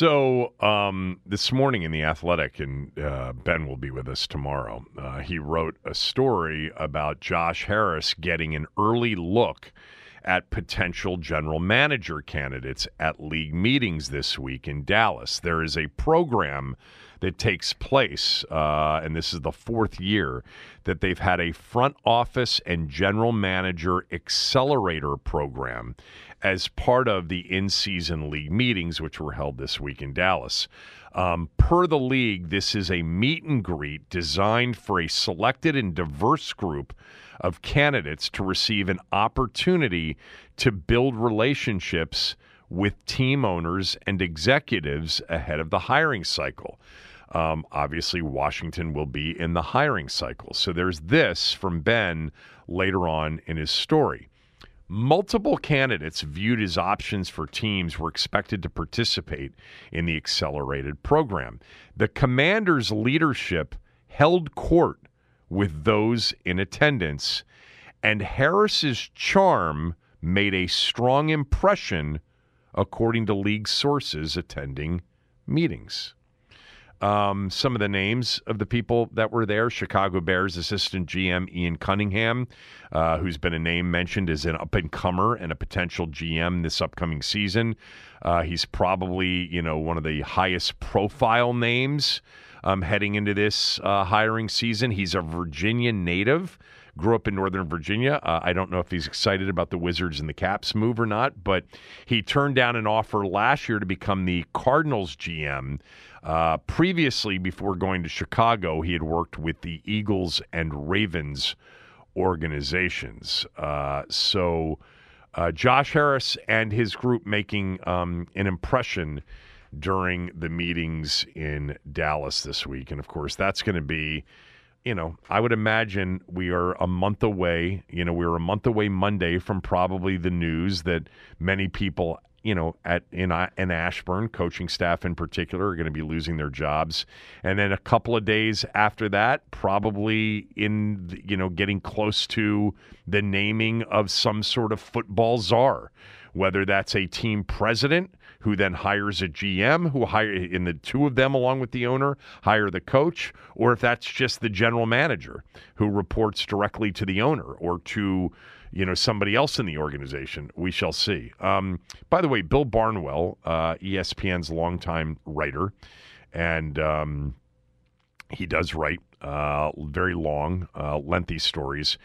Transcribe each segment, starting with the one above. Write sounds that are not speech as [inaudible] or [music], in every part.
So um, this morning in the Athletic, and uh, Ben will be with us tomorrow. Uh, he wrote a story about Josh Harris getting an early look at potential general manager candidates at league meetings this week in Dallas. There is a program that takes place, uh, and this is the fourth year that they've had a front office and general manager accelerator program as part of the in season league meetings, which were held this week in Dallas. Um, per the league, this is a meet and greet designed for a selected and diverse group of candidates to receive an opportunity to build relationships with team owners and executives ahead of the hiring cycle. Um, obviously, Washington will be in the hiring cycle. So there's this from Ben later on in his story. Multiple candidates viewed as options for teams were expected to participate in the accelerated program. The commander's leadership held court with those in attendance, and Harris's charm made a strong impression, according to league sources attending meetings um, some of the names of the people that were there. Chicago Bears assistant GM Ian Cunningham, uh, who's been a name mentioned as an up and comer and a potential GM this upcoming season. Uh, he's probably you know one of the highest profile names um, heading into this uh, hiring season. He's a Virginia native grew up in Northern Virginia. Uh, I don't know if he's excited about the Wizards and the Caps move or not, but he turned down an offer last year to become the Cardinals GM. Uh, previously, before going to Chicago, he had worked with the Eagles and Ravens organizations. Uh, so, uh, Josh Harris and his group making um, an impression during the meetings in Dallas this week. And of course, that's going to be you know, I would imagine we are a month away. You know, we are a month away Monday from probably the news that many people, you know, at in uh, in Ashburn, coaching staff in particular, are going to be losing their jobs, and then a couple of days after that, probably in you know getting close to the naming of some sort of football czar, whether that's a team president who then hires a GM, who hire in the two of them along with the owner hire the coach, or if that's just the general manager who reports directly to the owner or to you know somebody else in the organization. We shall see. Um, by the way, Bill Barnwell, uh, ESPN's longtime writer, and um, he does write uh, very long, uh, lengthy stories.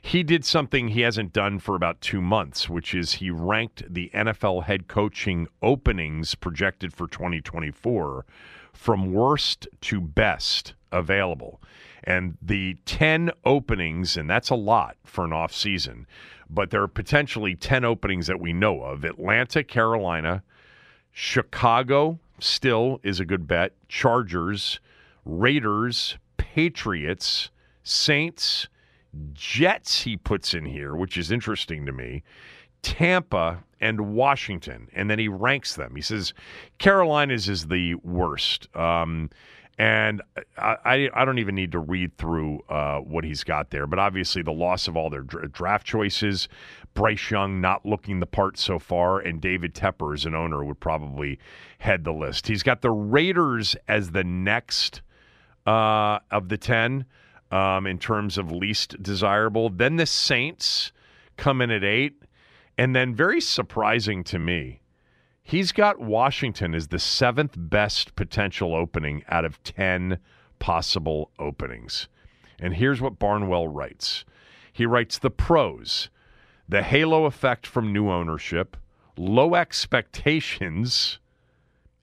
He did something he hasn't done for about two months, which is he ranked the NFL head coaching openings projected for 2024 from worst to best available. And the 10 openings, and that's a lot for an off season, but there are potentially 10 openings that we know of Atlanta, Carolina, Chicago still is a good bet, Chargers, Raiders, Patriots, Saints, Jets, he puts in here, which is interesting to me. Tampa and Washington, and then he ranks them. He says Carolina's is the worst. Um, and I, I, I, don't even need to read through uh, what he's got there, but obviously the loss of all their draft choices, Bryce Young not looking the part so far, and David Tepper as an owner would probably head the list. He's got the Raiders as the next uh, of the 10 um, in terms of least desirable. Then the Saints come in at eight. And then, very surprising to me, He's got Washington as the seventh best potential opening out of 10 possible openings. And here's what Barnwell writes he writes the pros, the halo effect from new ownership, low expectations,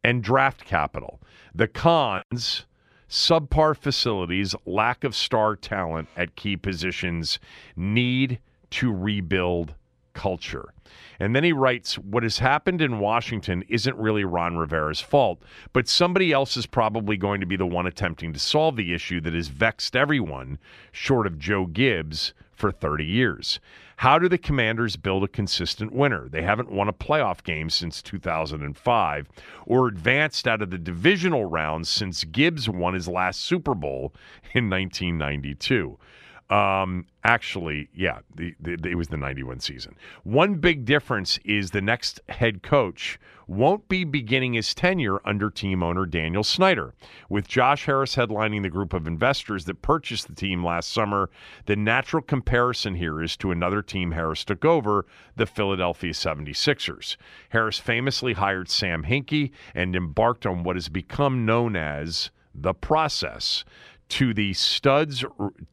and draft capital. The cons, subpar facilities, lack of star talent at key positions, need to rebuild culture. And then he writes, What has happened in Washington isn't really Ron Rivera's fault, but somebody else is probably going to be the one attempting to solve the issue that has vexed everyone, short of Joe Gibbs, for 30 years. How do the Commanders build a consistent winner? They haven't won a playoff game since 2005 or advanced out of the divisional rounds since Gibbs won his last Super Bowl in 1992. Um, actually, yeah, the, the, it was the 91 season. One big difference is the next head coach won't be beginning his tenure under team owner Daniel Snyder. With Josh Harris headlining the group of investors that purchased the team last summer, the natural comparison here is to another team Harris took over, the Philadelphia 76ers. Harris famously hired Sam Hinkie and embarked on what has become known as the process to the studs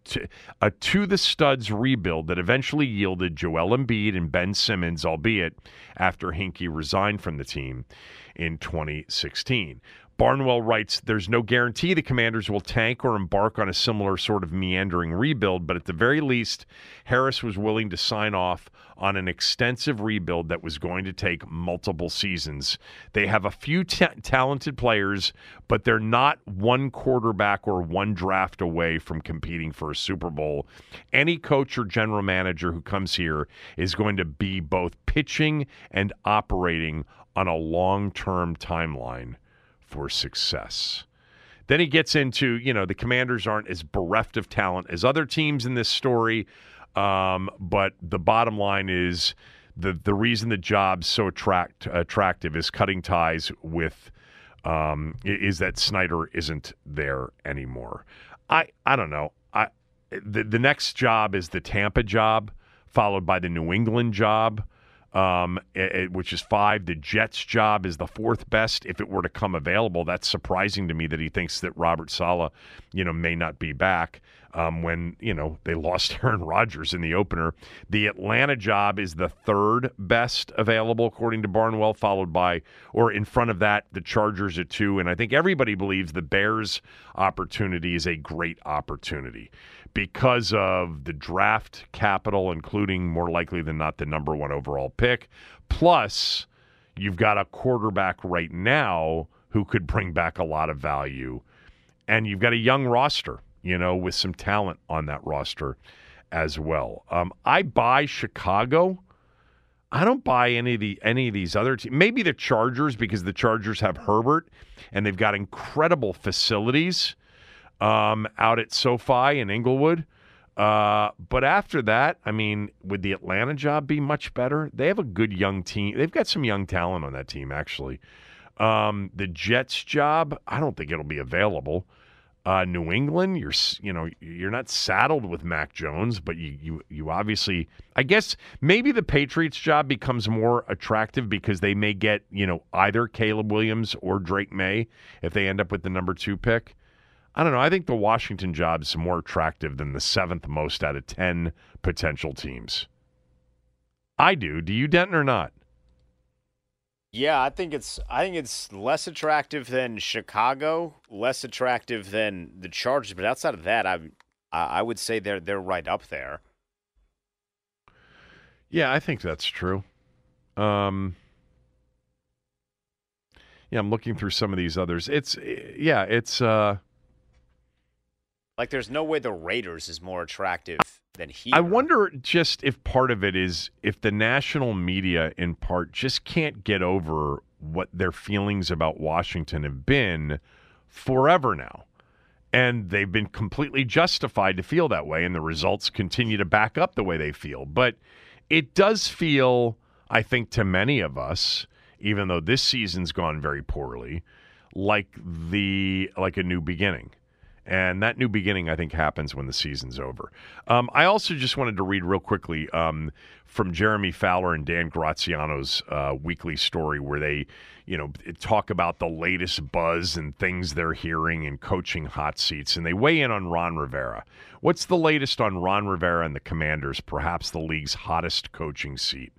to, uh, to the studs rebuild that eventually yielded Joel Embiid and Ben Simmons, albeit after Hinkie resigned from the team in 2016. Barnwell writes There's no guarantee the commanders will tank or embark on a similar sort of meandering rebuild, but at the very least, Harris was willing to sign off on an extensive rebuild that was going to take multiple seasons. They have a few t- talented players, but they're not one quarterback or one draft away from competing for a Super Bowl. Any coach or general manager who comes here is going to be both pitching and operating on a long term timeline for success. Then he gets into, you know, the commanders aren't as bereft of talent as other teams in this story. Um, but the bottom line is the the reason the job's so attract attractive is cutting ties with um, is that Snyder isn't there anymore. I I don't know. I the the next job is the Tampa job, followed by the New England job um, it, which is five. The Jets' job is the fourth best if it were to come available. That's surprising to me that he thinks that Robert Saleh, you know, may not be back um, when you know they lost [laughs] Aaron Rodgers in the opener. The Atlanta job is the third best available according to Barnwell, followed by or in front of that the Chargers at two, and I think everybody believes the Bears' opportunity is a great opportunity because of the draft capital, including more likely than not the number one overall pick. Plus, you've got a quarterback right now who could bring back a lot of value. And you've got a young roster, you know, with some talent on that roster as well. Um, I buy Chicago. I don't buy any of the any of these other teams. Maybe the Chargers because the Chargers have Herbert and they've got incredible facilities um, out at SoFi in Inglewood. Uh, but after that, I mean, would the Atlanta job be much better? They have a good young team. They've got some young talent on that team, actually. Um, the Jets job, I don't think it'll be available. Uh, New England, you're you know you're not saddled with Mac Jones, but you you you obviously I guess maybe the Patriots job becomes more attractive because they may get you know either Caleb Williams or Drake Maye if they end up with the number two pick. I don't know. I think the Washington job is more attractive than the seventh most out of ten potential teams. I do. Do you, Denton, or not? Yeah, I think it's I think it's less attractive than Chicago, less attractive than the Chargers, but outside of that, I I would say they're they're right up there. Yeah, I think that's true. Um, yeah, I'm looking through some of these others. It's yeah, it's uh, like there's no way the Raiders is more attractive than he. I wonder just if part of it is if the national media, in part, just can't get over what their feelings about Washington have been forever now. And they've been completely justified to feel that way, and the results continue to back up the way they feel. But it does feel, I think, to many of us, even though this season's gone very poorly, like the like a new beginning. And that new beginning, I think, happens when the season's over. Um, I also just wanted to read real quickly um, from Jeremy Fowler and Dan Graziano's uh, weekly story where they, you know, talk about the latest buzz and things they're hearing and coaching hot seats. And they weigh in on Ron Rivera. What's the latest on Ron Rivera and the Commanders, perhaps the league's hottest coaching seat?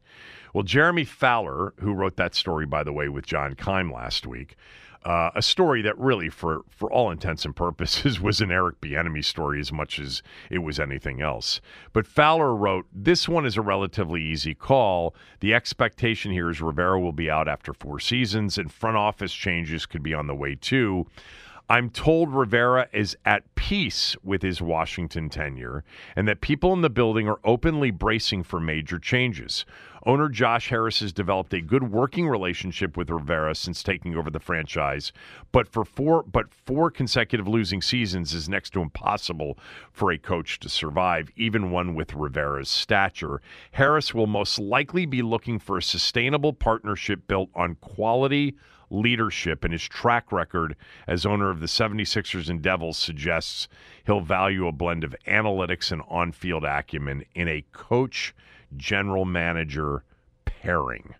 Well, Jeremy Fowler, who wrote that story, by the way, with John Keim last week, uh, a story that really, for for all intents and purposes, [laughs] was an Eric Bieniemy story as much as it was anything else. But Fowler wrote, "This one is a relatively easy call. The expectation here is Rivera will be out after four seasons, and front office changes could be on the way too." I'm told Rivera is at peace with his Washington tenure and that people in the building are openly bracing for major changes. Owner Josh Harris has developed a good working relationship with Rivera since taking over the franchise, but for four but four consecutive losing seasons is next to impossible for a coach to survive, even one with Rivera's stature. Harris will most likely be looking for a sustainable partnership built on quality leadership and his track record as owner of the 76ers and Devils suggests he'll value a blend of analytics and on-field acumen in a coach general manager pairing.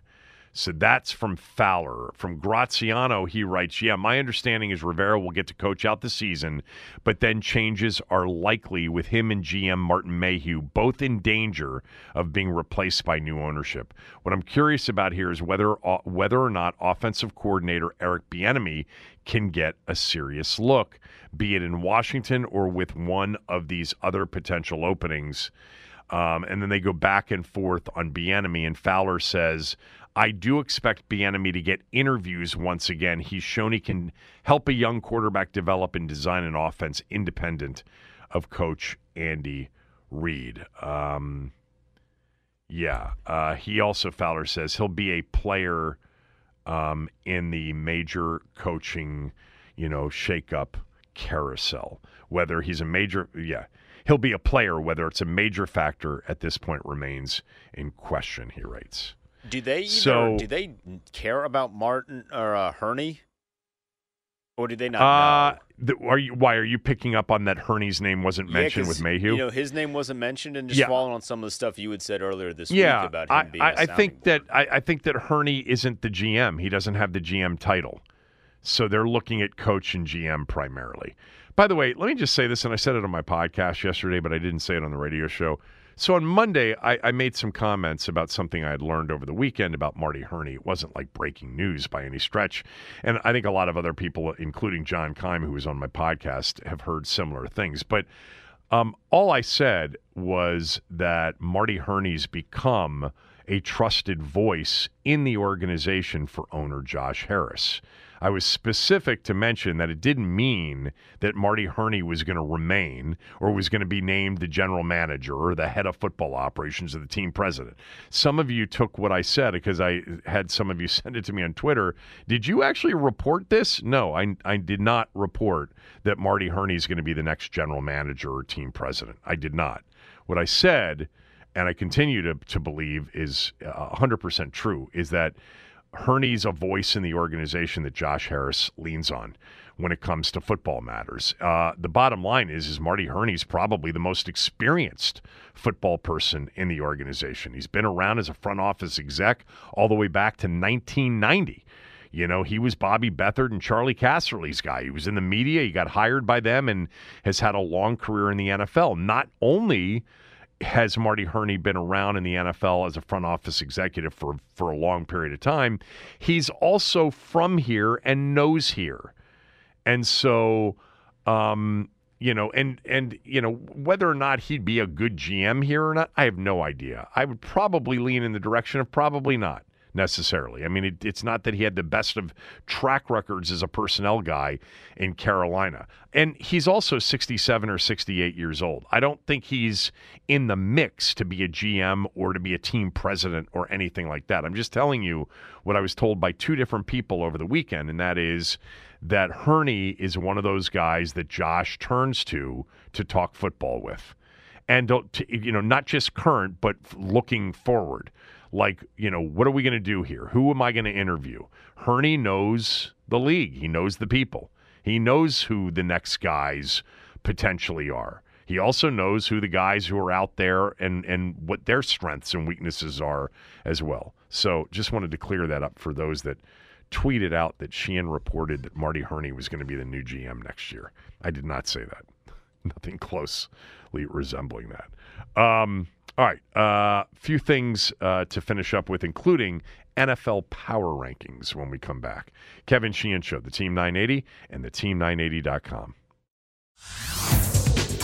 So that's from Fowler. From Graziano, he writes, Yeah, my understanding is Rivera will get to coach out the season, but then changes are likely with him and GM Martin Mayhew both in danger of being replaced by new ownership. What I'm curious about here is whether uh, whether or not offensive coordinator Eric Bieniemy can get a serious look, be it in Washington or with one of these other potential openings. Um, and then they go back and forth on Bieniemy, and Fowler says, I do expect Bieniemy to get interviews once again. He's shown he can help a young quarterback develop and design an offense independent of Coach Andy Reid. Um, yeah, uh, he also Fowler says he'll be a player um, in the major coaching, you know, shakeup carousel. Whether he's a major, yeah, he'll be a player. Whether it's a major factor at this point remains in question. He writes. Do they either, so, do they care about Martin or uh, Hurney, or do they not? Uh, the, are you why are you picking up on that Hurney's name wasn't mentioned yeah, with Mayhew? You know, his name wasn't mentioned, and just yeah. following on some of the stuff you had said earlier this yeah, week about him I, being. I, I think board. that I, I think that Hurney isn't the GM. He doesn't have the GM title, so they're looking at coach and GM primarily. By the way, let me just say this, and I said it on my podcast yesterday, but I didn't say it on the radio show. So on Monday, I, I, made some comments about something I had learned over the weekend about Marty Hurney. It wasn't like breaking news by any stretch. And I think a lot of other people, including John Keim, who was on my podcast, have heard similar things. But um, all I said was that Marty Hurney's become a trusted voice in the organization for owner Josh Harris. I was specific to mention that it didn't mean that Marty Hurney was going to remain or was going to be named the general manager or the head of football operations or the team president. Some of you took what I said because I had some of you [laughs] send it to me on Twitter. Did you actually report this? No, I, I did not report that Marty Hurney is going to be the next general manager or team president. I did not. What I said, and I continue to, to believe is uh, 100% true, is that Hurney's a voice in the organization that Josh Harris leans on when it comes to football matters. Uh, the bottom line is, is Marty Hurney's probably the most experienced football person in the organization. He's been around as a front office exec all the way back to 1990. You know, he was Bobby Beathard and Charlie Casserly's guy. He was in the media. He got hired by them and has had a long career in the NFL. Not only has Marty Hurney been around in the NFL as a front office executive for for a long period of time, he's also from here and knows here, and so. Um, you know, and and you know whether or not he'd be a good GM here or not, I have no idea. I would probably lean in the direction of probably not necessarily. I mean, it, it's not that he had the best of track records as a personnel guy in Carolina. And he's also 67 or 68 years old. I don't think he's in the mix to be a GM or to be a team president or anything like that. I'm just telling you what I was told by two different people over the weekend, and that is that Hurney is one of those guys that Josh turns to to talk football with. And, you know, not just current, but looking forward like, you know, what are we going to do here? Who am I going to interview? Hurney knows the league, he knows the people, he knows who the next guys potentially are. He also knows who the guys who are out there and, and what their strengths and weaknesses are as well. So just wanted to clear that up for those that tweeted out that Sheehan reported that Marty Hurney was going to be the new GM next year. I did not say that. [laughs] Nothing closely resembling that. Um, all right. A uh, few things uh, to finish up with, including NFL power rankings when we come back. Kevin Sheehan Show, the Team 980 and the Team980.com.